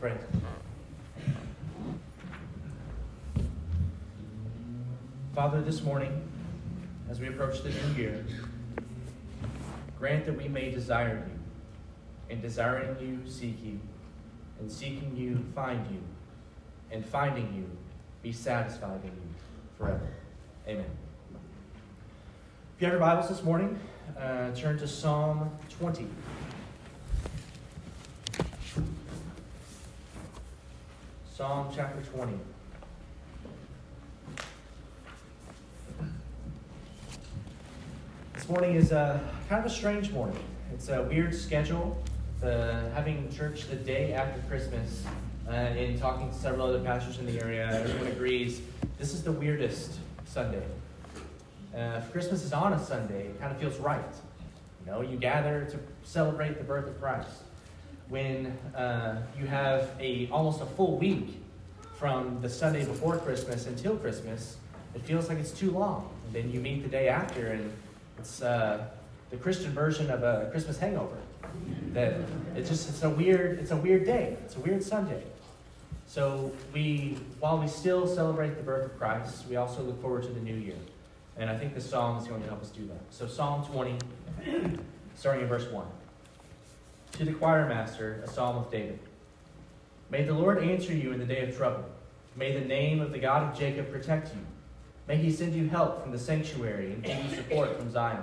pray. Father, this morning, as we approach the new year, grant that we may desire you, and desiring you, seek you, and seeking you, find you, and finding you, be satisfied in you forever. Amen. If you have your Bibles this morning, uh, turn to Psalm 20. Psalm chapter 20. This morning is a, kind of a strange morning. It's a weird schedule. The, having church the day after Christmas, uh, and talking to several other pastors in the area, everyone agrees this is the weirdest Sunday. Uh, Christmas is on a Sunday, it kind of feels right. You know, you gather to celebrate the birth of Christ when uh, you have a almost a full week from the Sunday before Christmas until Christmas, it feels like it's too long. And then you meet the day after, and it's uh, the Christian version of a Christmas hangover. That it's just it's a weird it's a weird day. It's a weird Sunday. So we while we still celebrate the birth of Christ, we also look forward to the new year. And I think the psalm is going to help us do that. So Psalm 20, starting in verse 1. To the choir master, a psalm of David. May the Lord answer you in the day of trouble. May the name of the God of Jacob protect you. May he send you help from the sanctuary and give you support from Zion.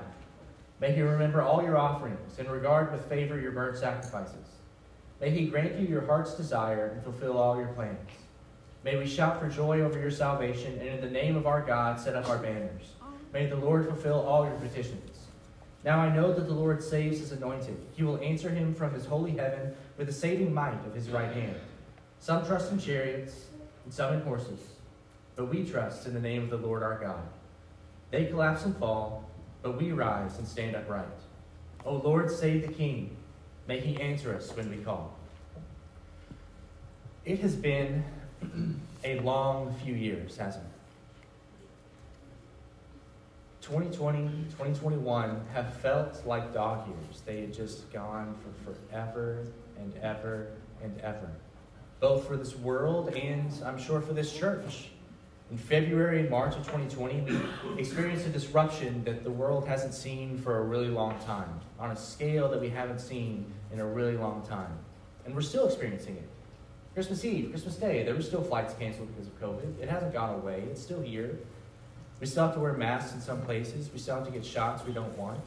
May he remember all your offerings and regard with favor your burnt sacrifices. May he grant you your heart's desire and fulfill all your plans. May we shout for joy over your salvation and in the name of our God set up our banners. May the Lord fulfill all your petitions. Now I know that the Lord saves his anointed. He will answer him from his holy heaven with the saving might of his right hand. Some trust in chariots and some in horses, but we trust in the name of the Lord our God. They collapse and fall, but we rise and stand upright. O Lord, save the king. May he answer us when we call. It has been a long few years, hasn't it? 2020, 2021 have felt like dog years. They had just gone for forever and ever and ever, both for this world and I'm sure for this church. In February and March of 2020, we experienced a disruption that the world hasn't seen for a really long time, on a scale that we haven't seen in a really long time. And we're still experiencing it. Christmas Eve, Christmas Day, there were still flights canceled because of COVID. It hasn't gone away, it's still here. We still have to wear masks in some places. We still have to get shots we don't want.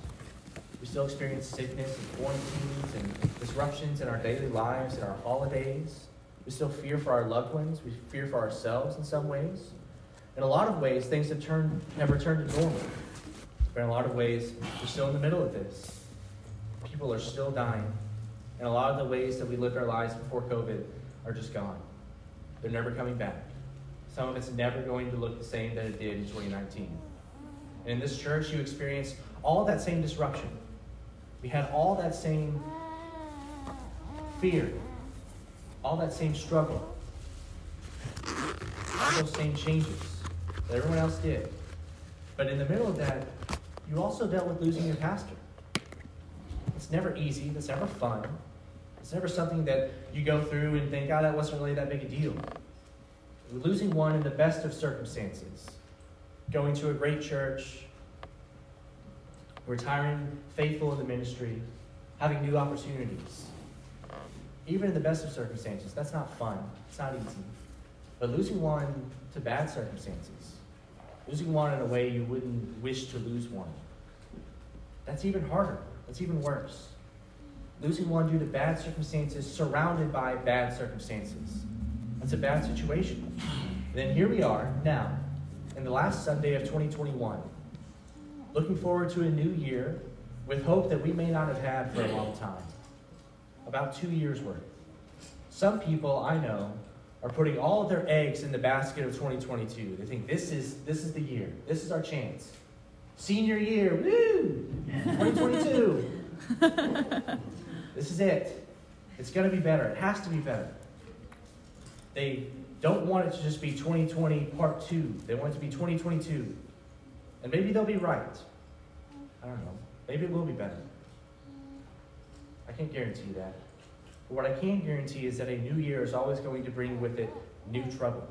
We still experience sickness and quarantines and disruptions in our daily lives and our holidays. We still fear for our loved ones. We fear for ourselves in some ways. In a lot of ways, things have turned have returned to normal. But in a lot of ways, we're still in the middle of this. People are still dying. And a lot of the ways that we lived our lives before COVID are just gone. They're never coming back. Some of it's never going to look the same that it did in 2019. And in this church, you experienced all that same disruption. We had all that same fear, all that same struggle, all those same changes that everyone else did. But in the middle of that, you also dealt with losing your pastor. It's never easy, it's never fun. It's never something that you go through and think, oh, that wasn't really that big a deal losing one in the best of circumstances, going to a great church, retiring faithful in the ministry, having new opportunities. Even in the best of circumstances, that's not fun. It's not easy. But losing one to bad circumstances, losing one in a way you wouldn't wish to lose one, that's even harder. That's even worse. Losing one due to bad circumstances, surrounded by bad circumstances. It's a bad situation. then here we are now, in the last Sunday of 2021, looking forward to a new year with hope that we may not have had for a long time. About two years worth. Some people I know are putting all of their eggs in the basket of 2022. They think this is this is the year. This is our chance. Senior year, woo! 2022. this is it. It's going to be better. It has to be better. They don't want it to just be 2020 part two. They want it to be 2022. And maybe they'll be right. I don't know. Maybe it will be better. I can't guarantee that. But what I can guarantee is that a new year is always going to bring with it new trouble.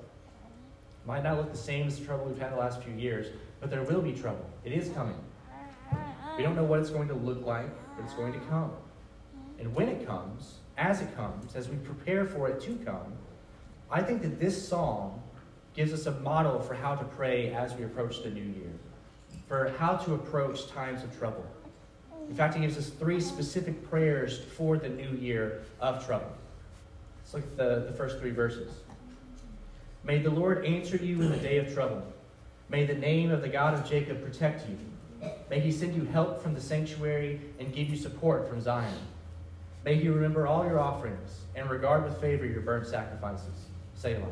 It Might not look the same as the trouble we've had the last few years, but there will be trouble. It is coming. We don't know what it's going to look like, but it's going to come. And when it comes, as it comes, as we prepare for it to come, I think that this psalm gives us a model for how to pray as we approach the new year, for how to approach times of trouble. In fact, it gives us three specific prayers for the new year of trouble. Let's look at the, the first three verses. May the Lord answer you in the day of trouble. May the name of the God of Jacob protect you. May he send you help from the sanctuary and give you support from Zion. May he remember all your offerings and regard with favor your burnt sacrifices. Selah.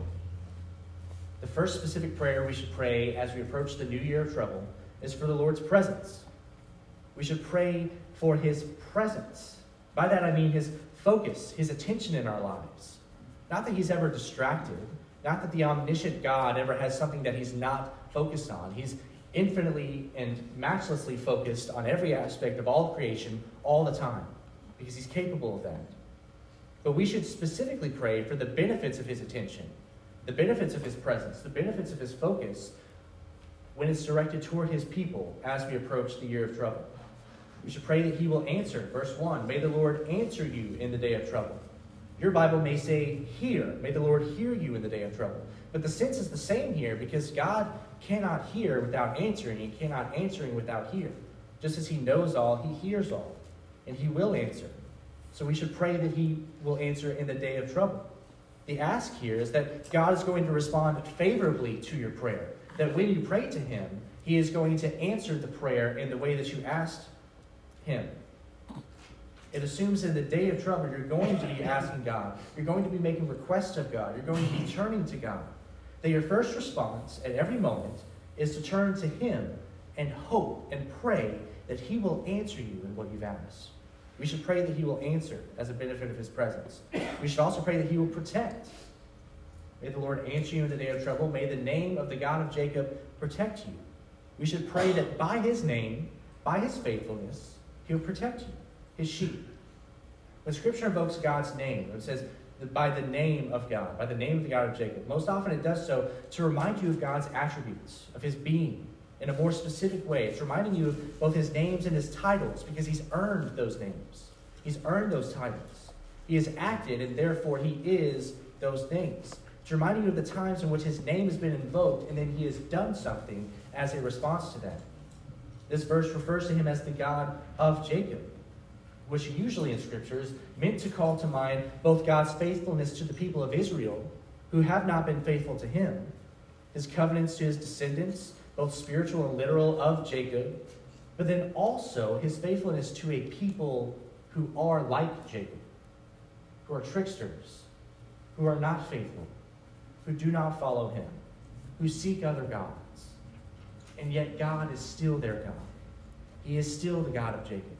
The first specific prayer we should pray as we approach the new year of trouble is for the Lord's presence. We should pray for his presence. By that I mean his focus, his attention in our lives. Not that he's ever distracted, not that the omniscient God ever has something that he's not focused on. He's infinitely and matchlessly focused on every aspect of all creation all the time because he's capable of that. But we should specifically pray for the benefits of his attention, the benefits of his presence, the benefits of his focus when it's directed toward his people as we approach the year of trouble. We should pray that he will answer. Verse 1 May the Lord answer you in the day of trouble. Your Bible may say, Hear. May the Lord hear you in the day of trouble. But the sense is the same here because God cannot hear without answering, He cannot answering without hear. Just as He knows all, He hears all, and He will answer. So we should pray that He will answer in the day of trouble. The ask here is that God is going to respond favorably to your prayer. That when you pray to Him, He is going to answer the prayer in the way that you asked Him. It assumes in the day of trouble, you're going to be asking God. You're going to be making requests of God. You're going to be turning to God that your first response at every moment is to turn to Him and hope and pray that He will answer you in what you've asked. We should pray that He will answer as a benefit of His presence. We should also pray that He will protect. May the Lord answer you in the day of trouble. May the name of the God of Jacob protect you. We should pray that by His name, by His faithfulness, He'll protect you, His sheep. When Scripture invokes God's name, it says, by the name of God, by the name of the God of Jacob. Most often it does so to remind you of God's attributes, of his being in a more specific way. It's reminding you of both his names and his titles because he's earned those names. He's earned those titles. He has acted, and therefore he is those things. It's reminding you of the times in which his name has been invoked, and then he has done something as a response to that. This verse refers to him as the God of Jacob which usually in Scripture is meant to call to mind both God's faithfulness to the people of Israel, who have not been faithful to him, his covenants to his descendants, both spiritual and literal, of Jacob, but then also his faithfulness to a people who are like Jacob, who are tricksters, who are not faithful, who do not follow him, who seek other gods. And yet God is still their God. He is still the God of Jacob.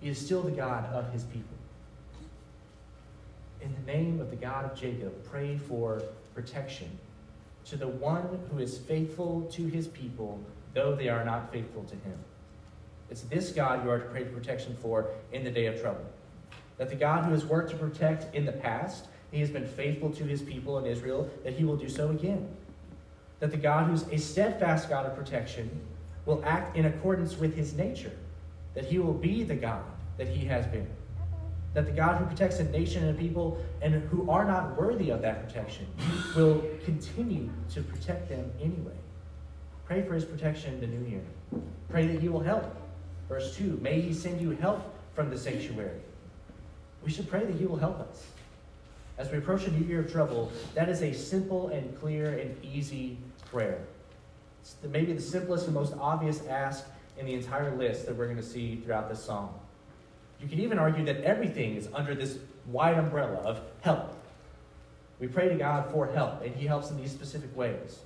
He is still the God of his people. In the name of the God of Jacob, pray for protection to the one who is faithful to his people, though they are not faithful to him. It's this God you are to pray for protection for in the day of trouble. That the God who has worked to protect in the past, he has been faithful to his people in Israel, that he will do so again. That the God who's a steadfast God of protection will act in accordance with his nature that he will be the God that he has been. That the God who protects a nation and a people and who are not worthy of that protection will continue to protect them anyway. Pray for his protection in the new year. Pray that he will help. Verse 2 May he send you help from the sanctuary. We should pray that he will help us. As we approach a new year of trouble, that is a simple and clear and easy prayer. It's maybe the simplest and most obvious ask in the entire list that we're going to see throughout this song. You could even argue that everything is under this wide umbrella of help. We pray to God for help, and He helps in these specific ways.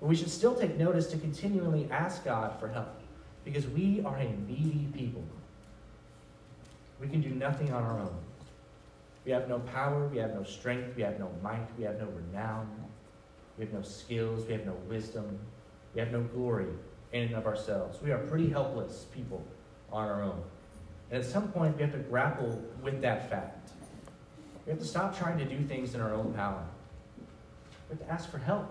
But we should still take notice to continually ask God for help, because we are a needy people. We can do nothing on our own. We have no power, we have no strength, we have no might, we have no renown, we have no skills, we have no wisdom, we have no glory in and of ourselves. We are pretty helpless people on our own. And at some point, we have to grapple with that fact. We have to stop trying to do things in our own power. We have to ask for help.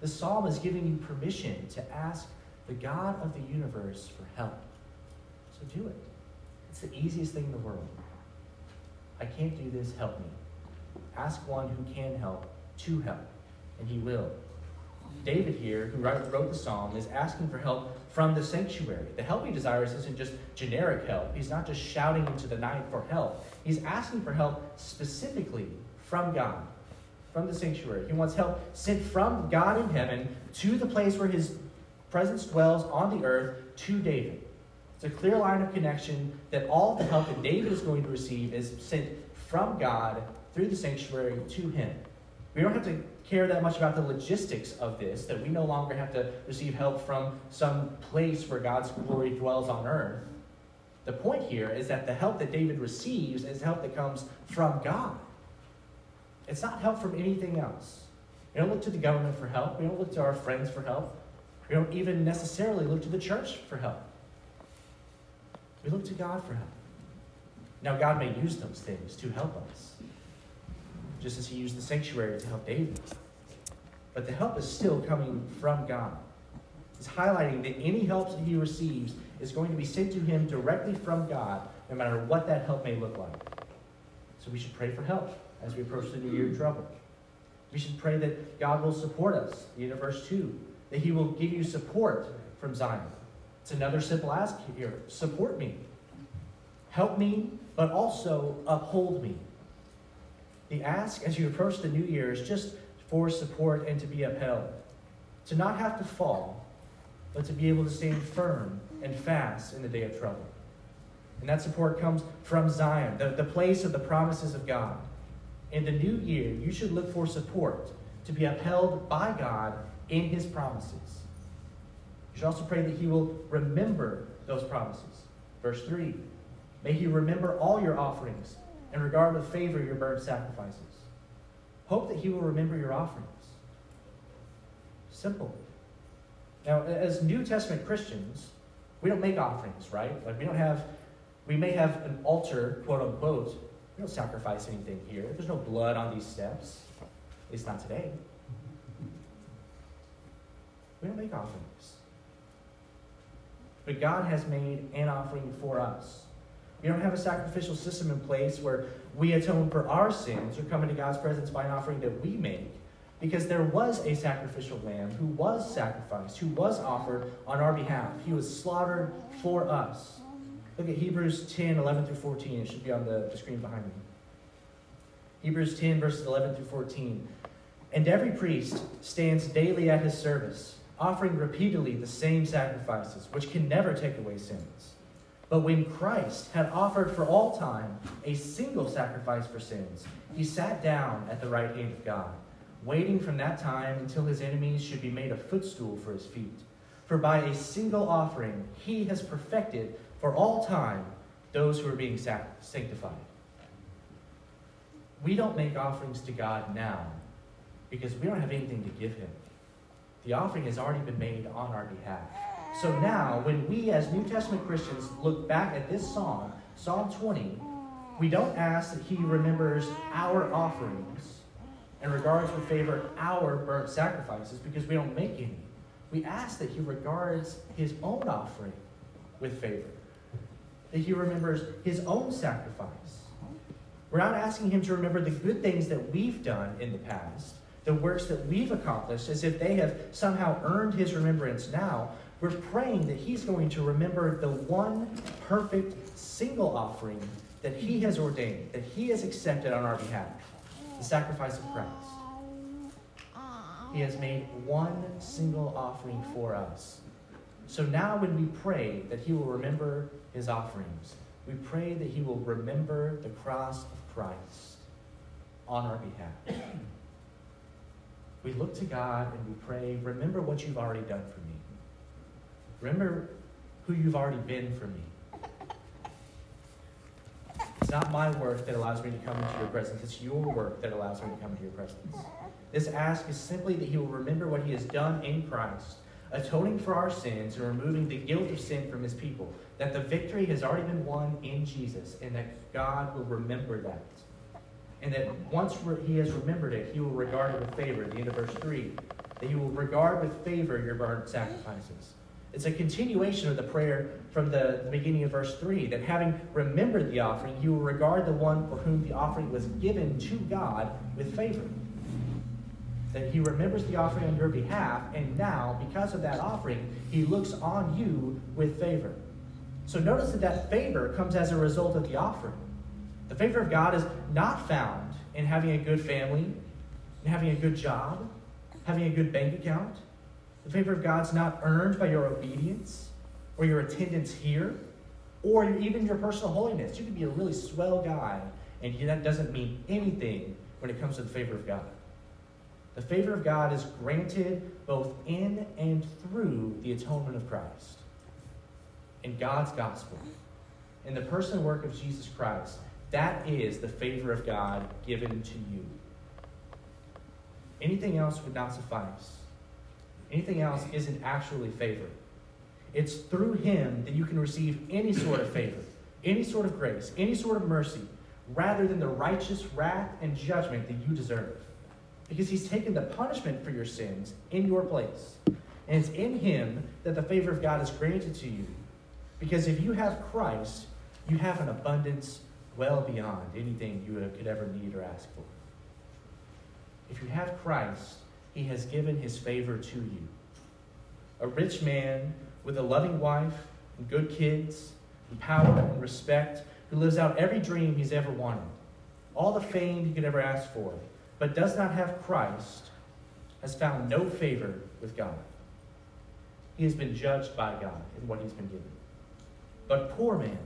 The psalm is giving you permission to ask the God of the universe for help. So do it. It's the easiest thing in the world. I can't do this, help me. Ask one who can help to help, and he will. David here, who wrote the psalm, is asking for help from the sanctuary. The help he desires isn't just generic help. He's not just shouting into the night for help. He's asking for help specifically from God, from the sanctuary. He wants help sent from God in heaven to the place where his presence dwells on the earth to David. It's a clear line of connection that all the help that David is going to receive is sent from God through the sanctuary to him. We don't have to care that much about the logistics of this, that we no longer have to receive help from some place where God's glory dwells on earth. The point here is that the help that David receives is help that comes from God. It's not help from anything else. We don't look to the government for help. We don't look to our friends for help. We don't even necessarily look to the church for help. We look to God for help. Now, God may use those things to help us just as he used the sanctuary to help David. But the help is still coming from God. He's highlighting that any help that he receives is going to be sent to him directly from God, no matter what that help may look like. So we should pray for help as we approach the new year of trouble. We should pray that God will support us. The end of verse 2, that he will give you support from Zion. It's another simple ask here support me. Help me, but also uphold me. The ask as you approach the new year is just for support and to be upheld. To not have to fall, but to be able to stand firm and fast in the day of trouble. And that support comes from Zion, the, the place of the promises of God. In the new year, you should look for support to be upheld by God in his promises. You should also pray that he will remember those promises. Verse 3 May he remember all your offerings and regard with favor your burnt sacrifices. Hope that he will remember your offerings. Simple. Now, as New Testament Christians, we don't make offerings, right? Like we don't have, we may have an altar, quote unquote. We don't sacrifice anything here. There's no blood on these steps. At least not today. We don't make offerings. But God has made an offering for us. We don't have a sacrificial system in place where we atone for our sins or come into God's presence by an offering that we make. Because there was a sacrificial lamb who was sacrificed, who was offered on our behalf. He was slaughtered for us. Look at Hebrews 10 11 through 14. It should be on the, the screen behind me. Hebrews 10, verses 11 through 14. And every priest stands daily at his service, offering repeatedly the same sacrifices, which can never take away sins. But when Christ had offered for all time a single sacrifice for sins, he sat down at the right hand of God, waiting from that time until his enemies should be made a footstool for his feet. For by a single offering, he has perfected for all time those who are being sanctified. We don't make offerings to God now because we don't have anything to give him. The offering has already been made on our behalf. So now, when we as New Testament Christians look back at this psalm, Psalm 20, we don't ask that he remembers our offerings and regards with favor our burnt sacrifices because we don't make any. We ask that he regards his own offering with favor, that he remembers his own sacrifice. We're not asking him to remember the good things that we've done in the past, the works that we've accomplished, as if they have somehow earned his remembrance now, we're praying that He's going to remember the one perfect single offering that He has ordained, that He has accepted on our behalf the sacrifice of Christ. He has made one single offering for us. So now, when we pray that He will remember His offerings, we pray that He will remember the cross of Christ on our behalf. We look to God and we pray, Remember what you've already done for me. Remember who you've already been for me. It's not my work that allows me to come into your presence. It's your work that allows me to come into your presence. This ask is simply that he will remember what he has done in Christ, atoning for our sins and removing the guilt of sin from his people. That the victory has already been won in Jesus, and that God will remember that. And that once he has remembered it, he will regard it with favor. The end of verse 3, that he will regard with favor your burnt sacrifices. It's a continuation of the prayer from the beginning of verse 3 that having remembered the offering, you will regard the one for whom the offering was given to God with favor. That he remembers the offering on your behalf, and now, because of that offering, he looks on you with favor. So notice that that favor comes as a result of the offering. The favor of God is not found in having a good family, in having a good job, having a good bank account. The favor of God's not earned by your obedience or your attendance here or even your personal holiness. You can be a really swell guy, and that doesn't mean anything when it comes to the favor of God. The favor of God is granted both in and through the atonement of Christ. In God's gospel, in the person and work of Jesus Christ, that is the favor of God given to you. Anything else would not suffice. Anything else isn't actually favor. It's through Him that you can receive any sort of favor, any sort of grace, any sort of mercy, rather than the righteous wrath and judgment that you deserve. Because He's taken the punishment for your sins in your place. And it's in Him that the favor of God is granted to you. Because if you have Christ, you have an abundance well beyond anything you could ever need or ask for. If you have Christ, he has given his favor to you. A rich man with a loving wife and good kids and power and respect who lives out every dream he's ever wanted, all the fame he could ever ask for, but does not have Christ, has found no favor with God. He has been judged by God in what he's been given. But poor man,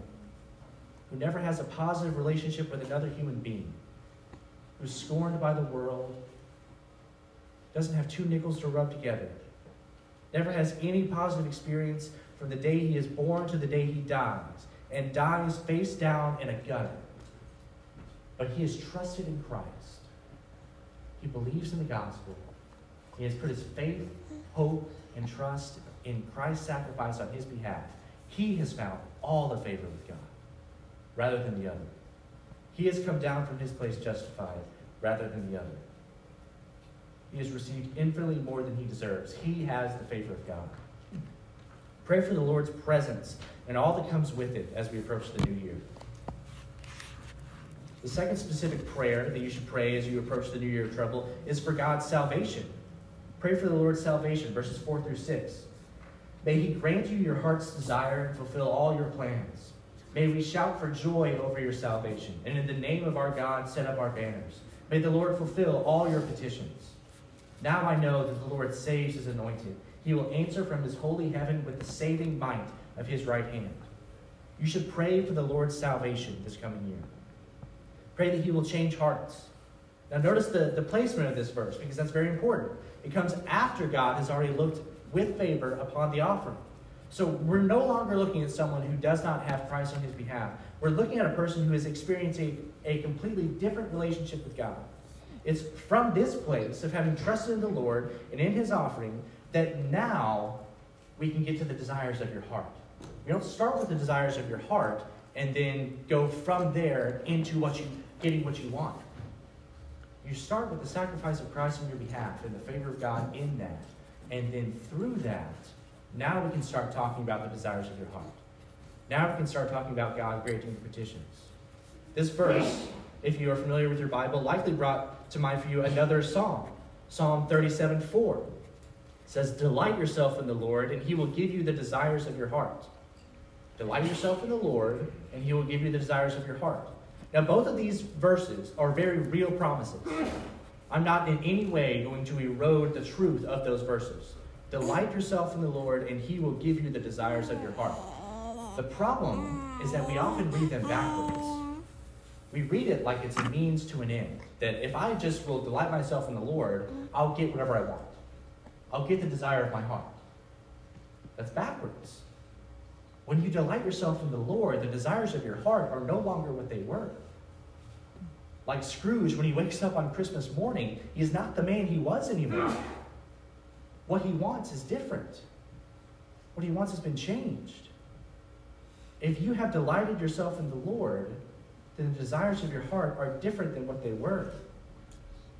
who never has a positive relationship with another human being, who's scorned by the world, doesn't have two nickels to rub together, never has any positive experience from the day he is born to the day he dies, and dies face down in a gutter. But he has trusted in Christ. He believes in the gospel. He has put his faith, hope, and trust in Christ's sacrifice on his behalf. He has found all the favor with God rather than the other. He has come down from his place justified rather than the other. He has received infinitely more than he deserves. He has the favor of God. Pray for the Lord's presence and all that comes with it as we approach the new year. The second specific prayer that you should pray as you approach the new year of trouble is for God's salvation. Pray for the Lord's salvation, verses 4 through 6. May he grant you your heart's desire and fulfill all your plans. May we shout for joy over your salvation, and in the name of our God set up our banners. May the Lord fulfill all your petitions. Now I know that the Lord saves his anointed. He will answer from his holy heaven with the saving might of his right hand. You should pray for the Lord's salvation this coming year. Pray that he will change hearts. Now, notice the, the placement of this verse because that's very important. It comes after God has already looked with favor upon the offering. So we're no longer looking at someone who does not have Christ on his behalf. We're looking at a person who is experiencing a completely different relationship with God. It's from this place of having trusted in the Lord and in his offering that now we can get to the desires of your heart. You don't start with the desires of your heart and then go from there into what you getting what you want. You start with the sacrifice of Christ on your behalf and the favor of God in that. And then through that, now we can start talking about the desires of your heart. Now we can start talking about God granting petitions. This verse, if you are familiar with your Bible, likely brought to mind for you another psalm, Psalm 37 4. Says, Delight yourself in the Lord, and he will give you the desires of your heart. Delight yourself in the Lord, and he will give you the desires of your heart. Now, both of these verses are very real promises. I'm not in any way going to erode the truth of those verses. Delight yourself in the Lord, and he will give you the desires of your heart. The problem is that we often read them backwards. We read it like it's a means to an end. That if I just will delight myself in the Lord, mm-hmm. I'll get whatever I want. I'll get the desire of my heart. That's backwards. When you delight yourself in the Lord, the desires of your heart are no longer what they were. Like Scrooge, when he wakes up on Christmas morning, he's not the man he was anymore. Mm. What he wants is different. What he wants has been changed. If you have delighted yourself in the Lord, then the desires of your heart are different than what they were.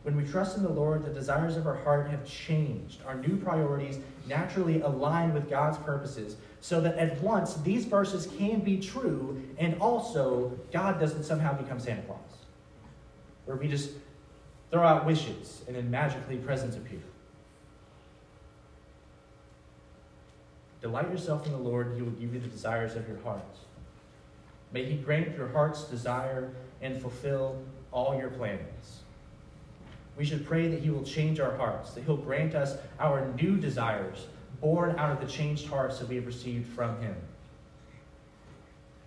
When we trust in the Lord, the desires of our heart have changed. Our new priorities naturally align with God's purposes, so that at once these verses can be true, and also God doesn't somehow become Santa Claus, where we just throw out wishes and then magically presents appear. Delight yourself in the Lord, He will give you the desires of your heart. May He grant your heart's desire and fulfill all your plans. We should pray that He will change our hearts, that He'll grant us our new desires, born out of the changed hearts that we have received from Him.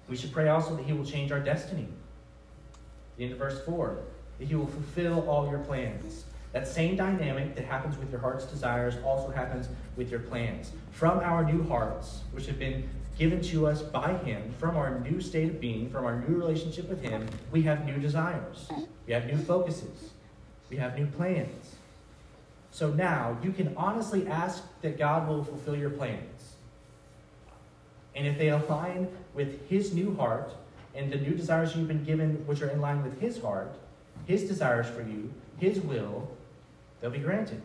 We should pray also that He will change our destiny. In verse 4, that He will fulfill all your plans. That same dynamic that happens with your heart's desires also happens with your plans. From our new hearts, which have been given to us by Him, from our new state of being, from our new relationship with Him, we have new desires. We have new focuses. We have new plans. So now you can honestly ask that God will fulfill your plans. And if they align with His new heart and the new desires you've been given, which are in line with His heart, His desires for you, His will, they'll be granted.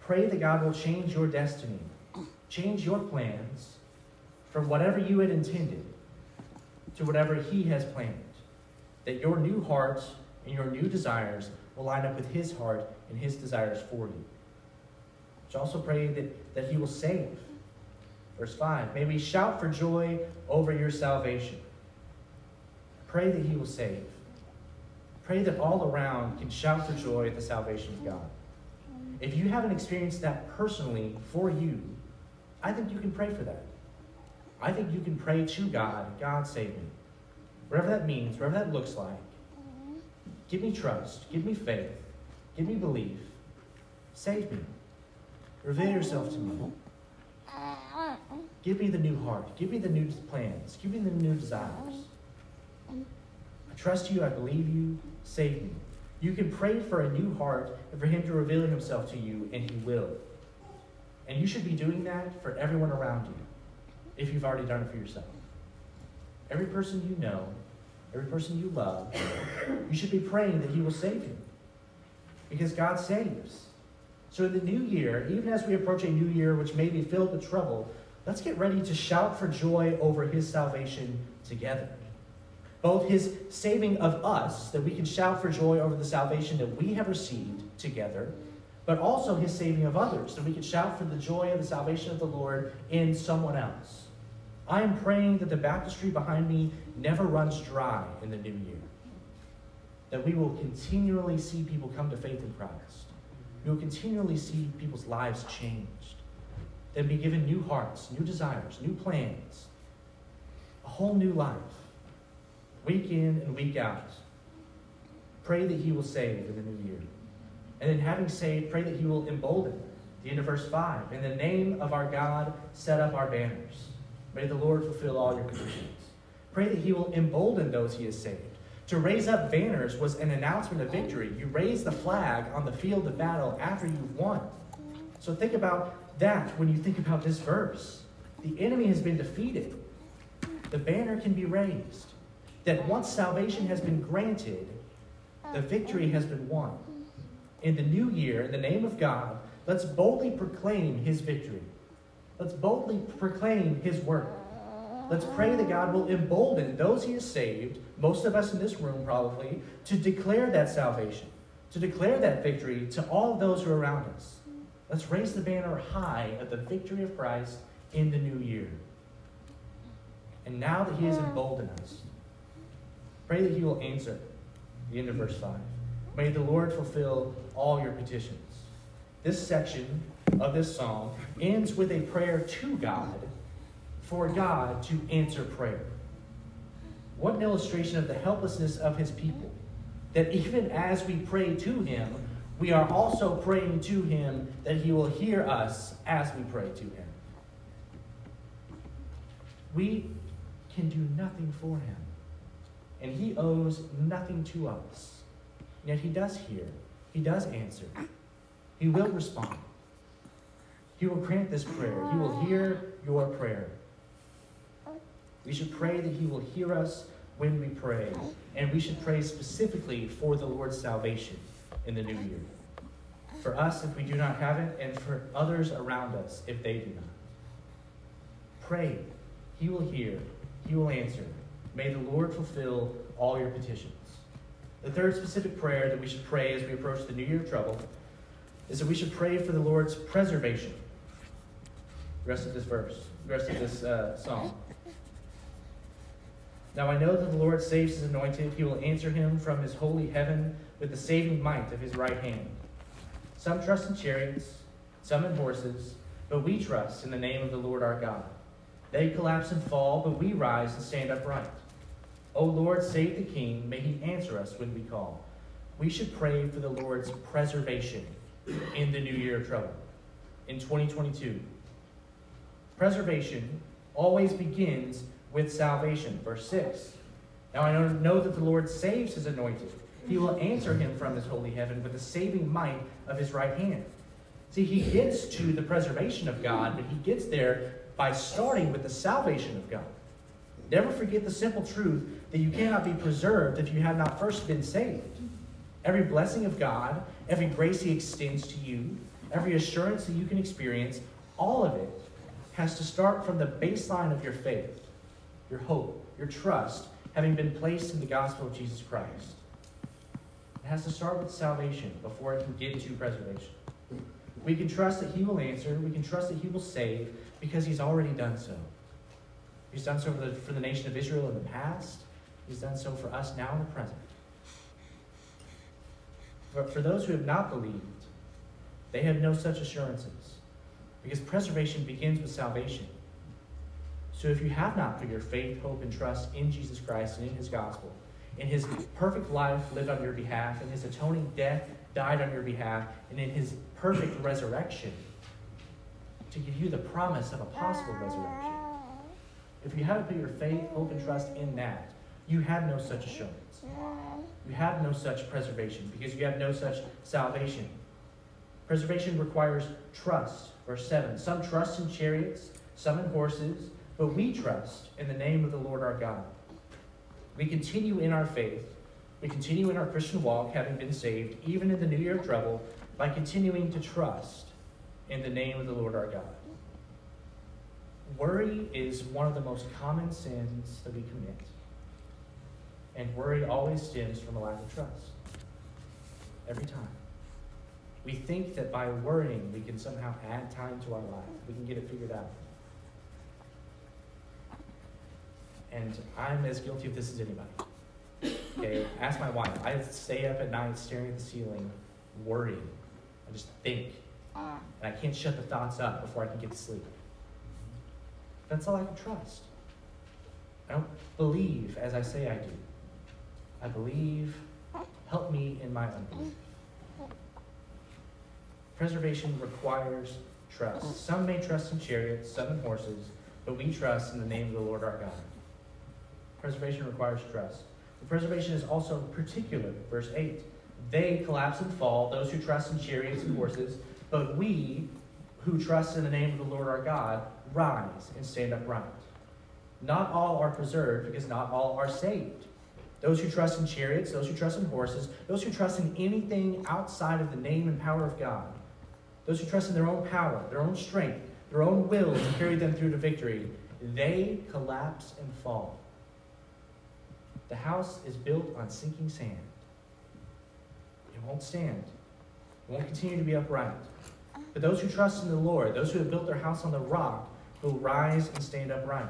Pray that God will change your destiny, change your plans from whatever you had intended to whatever He has planned. That your new heart and your new desires will line up with His heart and His desires for you. But also pray that, that He will save. Verse 5 May we shout for joy over your salvation. Pray that He will save. Pray that all around can shout for joy at the salvation of God. If you haven't experienced that personally for you, I think you can pray for that. I think you can pray to God, God save me. Whatever that means, whatever that looks like. Mm-hmm. Give me trust, give me faith, give me belief. Save me. Reveal yourself to me. Mm-hmm. Give me the new heart. Give me the new plans. Give me the new desires. Mm-hmm. I trust you. I believe you. Save me. You can pray for a new heart and for Him to reveal Himself to you, and He will. And you should be doing that for everyone around you if you've already done it for yourself. Every person you know, every person you love, you should be praying that He will save you. Because God saves. So in the new year, even as we approach a new year which may be filled with trouble, let's get ready to shout for joy over His salvation together. Both His saving of us, that we can shout for joy over the salvation that we have received together, but also His saving of others, that we can shout for the joy of the salvation of the Lord in someone else. I am praying that the baptistry behind me never runs dry in the new year. That we will continually see people come to faith in Christ. We will continually see people's lives changed. They'll be given new hearts, new desires, new plans, a whole new life, week in and week out. Pray that He will save in the new year. And then, having saved, pray that He will embolden. The end of verse 5. In the name of our God, set up our banners. May the Lord fulfill all your conditions. Pray that He will embolden those He has saved. To raise up banners was an announcement of victory. You raise the flag on the field of battle after you've won. So think about that when you think about this verse. The enemy has been defeated, the banner can be raised. That once salvation has been granted, the victory has been won. In the new year, in the name of God, let's boldly proclaim His victory. Let's boldly proclaim his work. Let's pray that God will embolden those he has saved, most of us in this room probably, to declare that salvation, to declare that victory to all those who are around us. Let's raise the banner high of the victory of Christ in the new year. And now that he has emboldened us, pray that he will answer. The end of verse 5. May the Lord fulfill all your petitions. This section of this psalm ends with a prayer to God for God to answer prayer. What an illustration of the helplessness of his people. That even as we pray to him, we are also praying to him that he will hear us as we pray to him. We can do nothing for him, and he owes nothing to us. Yet he does hear, he does answer, he will respond. He will grant this prayer. He will hear your prayer. We should pray that He will hear us when we pray. And we should pray specifically for the Lord's salvation in the new year. For us, if we do not have it, and for others around us, if they do not. Pray. He will hear. He will answer. May the Lord fulfill all your petitions. The third specific prayer that we should pray as we approach the new year of trouble is that we should pray for the Lord's preservation. The rest of this verse, the rest of this uh, psalm. Now I know that the Lord saves his anointed. He will answer him from his holy heaven with the saving might of his right hand. Some trust in chariots, some in horses, but we trust in the name of the Lord our God. They collapse and fall, but we rise and stand upright. O Lord, save the king. May he answer us when we call. We should pray for the Lord's preservation in the new year of trouble, in 2022. Preservation always begins with salvation. Verse 6. Now I know that the Lord saves his anointed. He will answer him from his holy heaven with the saving might of his right hand. See, he gets to the preservation of God, but he gets there by starting with the salvation of God. Never forget the simple truth that you cannot be preserved if you have not first been saved. Every blessing of God, every grace He extends to you, every assurance that you can experience, all of it has to start from the baseline of your faith, your hope, your trust, having been placed in the gospel of Jesus Christ. It has to start with salvation before it can get to preservation. We can trust that He will answer, we can trust that He will save because He's already done so. He's done so for the, for the nation of Israel in the past, He's done so for us now in the present. But for those who have not believed, they have no such assurances because preservation begins with salvation. So if you have not put your faith, hope, and trust in Jesus Christ and in his gospel, in his perfect life lived on your behalf, in his atoning death died on your behalf, and in his perfect resurrection to give you the promise of a possible resurrection. If you haven't put your faith, hope, and trust in that, you have no such assurance. You have no such preservation because you have no such salvation. Preservation requires trust. Verse 7 Some trust in chariots, some in horses, but we trust in the name of the Lord our God. We continue in our faith. We continue in our Christian walk, having been saved, even in the new year of trouble, by continuing to trust in the name of the Lord our God. Worry is one of the most common sins that we commit. And worry always stems from a lack of trust. Every time. We think that by worrying, we can somehow add time to our life. We can get it figured out. And I'm as guilty of this as anybody. Okay, ask my wife. I stay up at night staring at the ceiling, worrying. I just think. Ah. And I can't shut the thoughts up before I can get to sleep. That's all I can trust. I don't believe as I say I do. I believe. Help me in my unbelief. Preservation requires trust. Mm. Some may trust in chariots, some in horses, but we trust in the name of the Lord our God. Preservation requires trust. The preservation is also particular. Verse 8 They collapse and fall, those who trust in chariots and horses, but we who trust in the name of the Lord our God rise and stand upright. Not all are preserved because not all are saved. Those who trust in chariots, those who trust in horses, those who trust in anything outside of the name and power of God, those who trust in their own power, their own strength, their own will to carry them through to victory, they collapse and fall. The house is built on sinking sand. It won't stand. It won't continue to be upright. But those who trust in the Lord, those who have built their house on the rock, will rise and stand upright.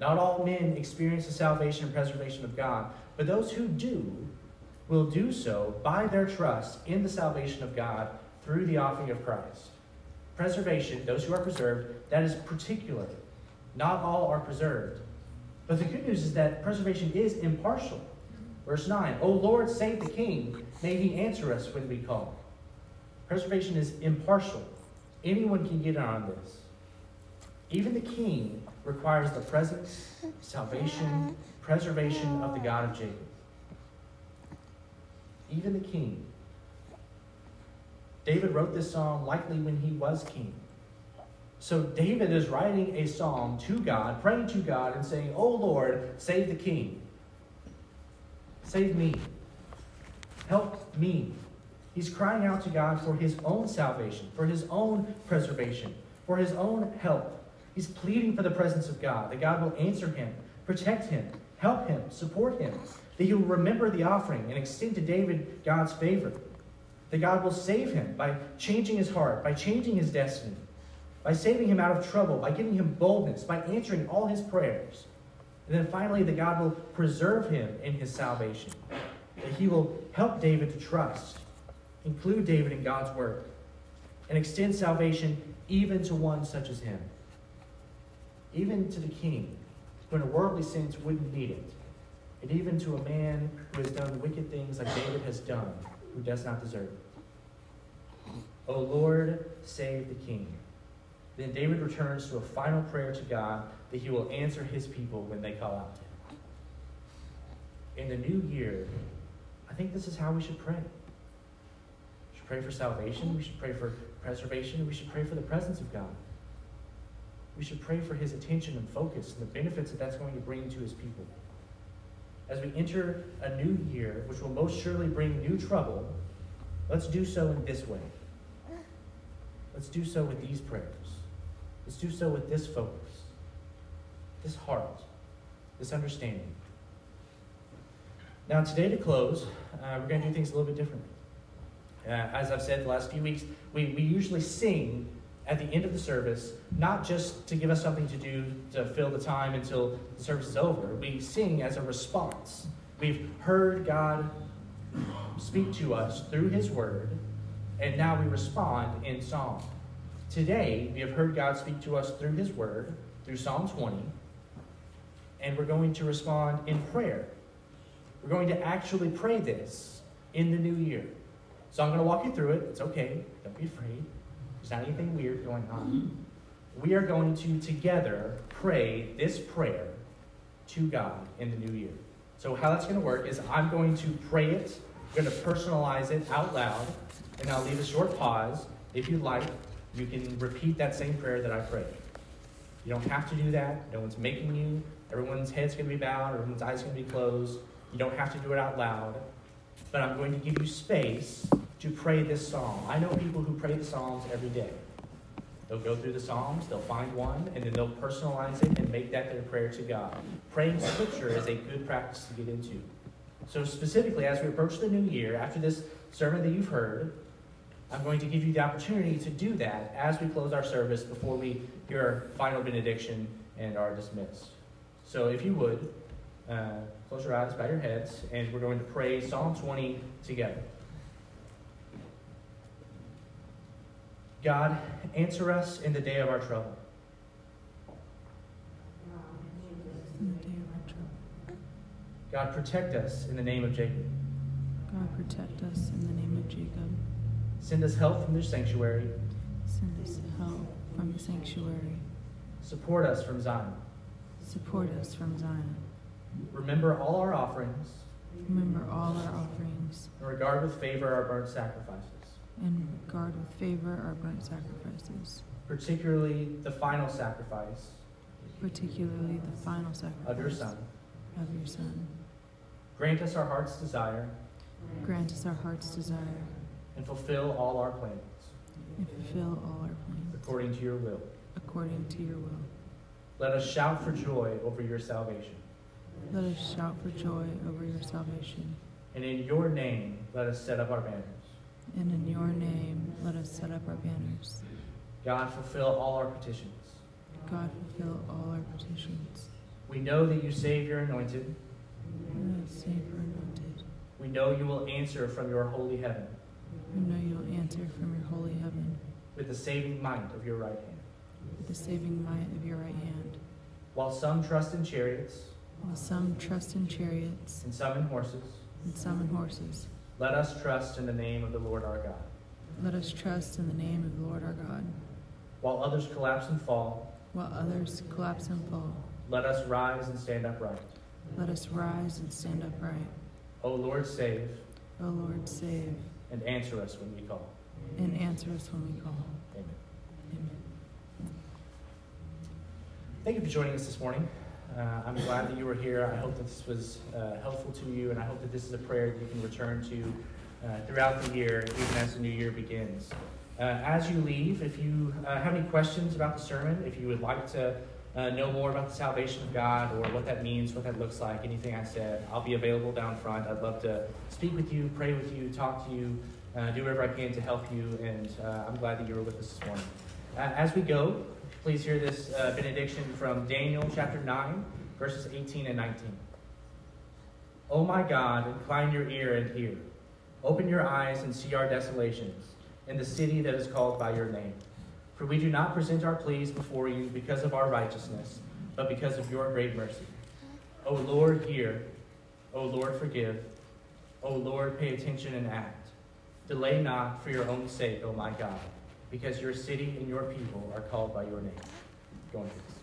Not all men experience the salvation and preservation of God, but those who do will do so by their trust in the salvation of God through the offering of Christ. Preservation, those who are preserved, that is particular. Not all are preserved. But the good news is that preservation is impartial. Verse 9, O Lord, save the king. May he answer us when we call. Preservation is impartial. Anyone can get on this. Even the king requires the presence, salvation, preservation of the God of Jacob. Even the king. David wrote this psalm likely when he was king. So David is writing a psalm to God, praying to God, and saying, Oh Lord, save the king. Save me. Help me. He's crying out to God for his own salvation, for his own preservation, for his own help. He's pleading for the presence of God, that God will answer him, protect him, help him, support him, that he will remember the offering and extend to David God's favor, that God will save him by changing his heart, by changing his destiny, by saving him out of trouble, by giving him boldness, by answering all his prayers. And then finally, that God will preserve him in his salvation, that he will help David to trust, include David in God's work, and extend salvation even to one such as him, even to the king, who in a worldly sense wouldn't need it, and even to a man who has done wicked things like David has done, who does not deserve it. O Lord, save the king. Then David returns to a final prayer to God that he will answer his people when they call out to him. In the new year, I think this is how we should pray. We should pray for salvation, we should pray for preservation, we should pray for the presence of God. We should pray for his attention and focus and the benefits that that's going to bring to his people. As we enter a new year, which will most surely bring new trouble, let's do so in this way. Let's do so with these prayers. Let's do so with this focus, this heart, this understanding. Now, today to close, uh, we're going to do things a little bit differently. Uh, as I've said the last few weeks, we, we usually sing at the end of the service, not just to give us something to do to fill the time until the service is over. We sing as a response. We've heard God speak to us through His Word, and now we respond in song. Today, we have heard God speak to us through His Word, through Psalm 20, and we're going to respond in prayer. We're going to actually pray this in the new year. So I'm going to walk you through it. It's okay. Don't be afraid. There's not anything weird going on. We are going to together pray this prayer to God in the new year. So, how that's going to work is I'm going to pray it, I'm going to personalize it out loud, and I'll leave a short pause. If you'd like, you can repeat that same prayer that I prayed. You don't have to do that. No one's making you. Everyone's head's going to be bowed, everyone's eyes going to be closed. You don't have to do it out loud. But I'm going to give you space to pray this psalm. I know people who pray the Psalms every day. They'll go through the Psalms, they'll find one, and then they'll personalize it and make that their prayer to God. Praying Scripture is a good practice to get into. So, specifically, as we approach the new year, after this sermon that you've heard, I'm going to give you the opportunity to do that as we close our service before we hear our final benediction and are dismissed. So, if you would, uh, close your eyes, bow your heads, and we're going to pray Psalm 20 together. God, answer us in the day of our trouble. God, protect us in the name of Jacob. God, protect us in the name of Jacob. Send us help from your sanctuary. Send us help from the sanctuary. Support us from Zion. Support us from Zion. Remember all our offerings. Remember all our offerings. And regard with favor our burnt sacrifices. And regard with favor our burnt sacrifices. Particularly the final sacrifice. Particularly the final sacrifice of your Son. Of your Son. Grant us our heart's desire. Grant us our heart's desire. And fulfill all our plans. And fulfill all our plans. According to your will. According to your will. Let us shout for joy over your salvation. Let us shout for joy over your salvation. And in your name, let us set up our banners. And in your name, let us set up our banners. God, fulfill all our petitions. God, fulfill all our petitions. We know that you save your anointed. Save your anointed. We know you will answer from your holy heaven. We know you'll answer from your holy heaven. With the saving might of your right hand. With the saving might of your right hand. While some trust in chariots. While some trust in chariots. And some in horses. And some in horses. Let us trust in the name of the Lord our God. Let us trust in the name of the Lord our God. While others collapse and fall. While others collapse and fall. Let us rise and stand upright. Let us rise and stand upright. O Lord, save. O Lord, save. And answer us when we call. And answer us when we call. Amen. Amen. Thank you for joining us this morning. Uh, I'm glad that you were here. I hope that this was uh, helpful to you, and I hope that this is a prayer that you can return to uh, throughout the year, even as the new year begins. Uh, as you leave, if you uh, have any questions about the sermon, if you would like to uh, know more about the salvation of God or what that means, what that looks like, anything I said, I'll be available down front. I'd love to speak with you, pray with you, talk to you, do whatever I can to help you, and I'm glad that you were with us this morning. As we go, please hear this uh, benediction from Daniel chapter 9, verses 18 and 19. O my God, incline your ear and hear. Open your eyes and see our desolations in the city that is called by your name. For we do not present our pleas before you because of our righteousness, but because of your great mercy. O Lord, hear. O Lord, forgive. O Lord, pay attention and act. Delay not for your own sake, O my God, because your city and your people are called by your name. Go in peace.